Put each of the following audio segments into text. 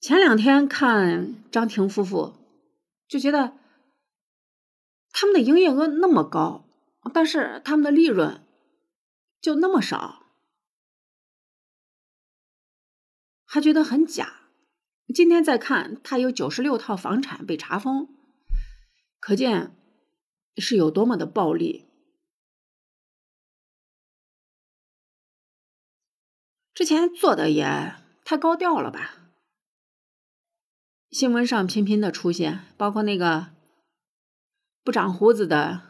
前两天看张庭夫妇，就觉得他们的营业额那么高，但是他们的利润就那么少，还觉得很假。今天再看，他有九十六套房产被查封，可见是有多么的暴利。之前做的也太高调了吧？新闻上频频的出现，包括那个不长胡子的、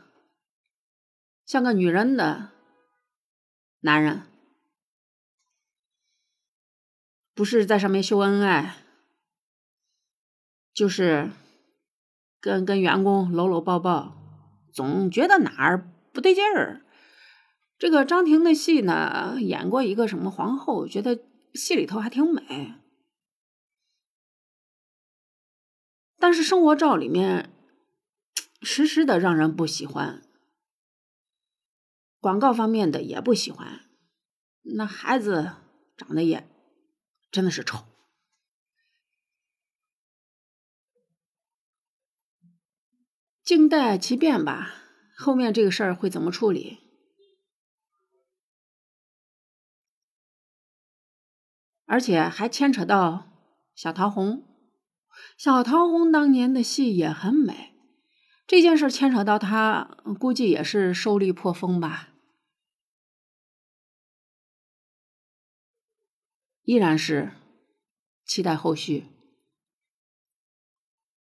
像个女人的男人，不是在上面秀恩爱，就是跟跟员工搂搂抱抱，总觉得哪儿不对劲儿。这个张庭的戏呢，演过一个什么皇后，觉得戏里头还挺美。但是生活照里面，实时的让人不喜欢。广告方面的也不喜欢，那孩子长得也真的是丑。静待其变吧，后面这个事儿会怎么处理？而且还牵扯到小桃红，小桃红当年的戏也很美。这件事牵扯到她，估计也是收力颇丰吧。依然是期待后续。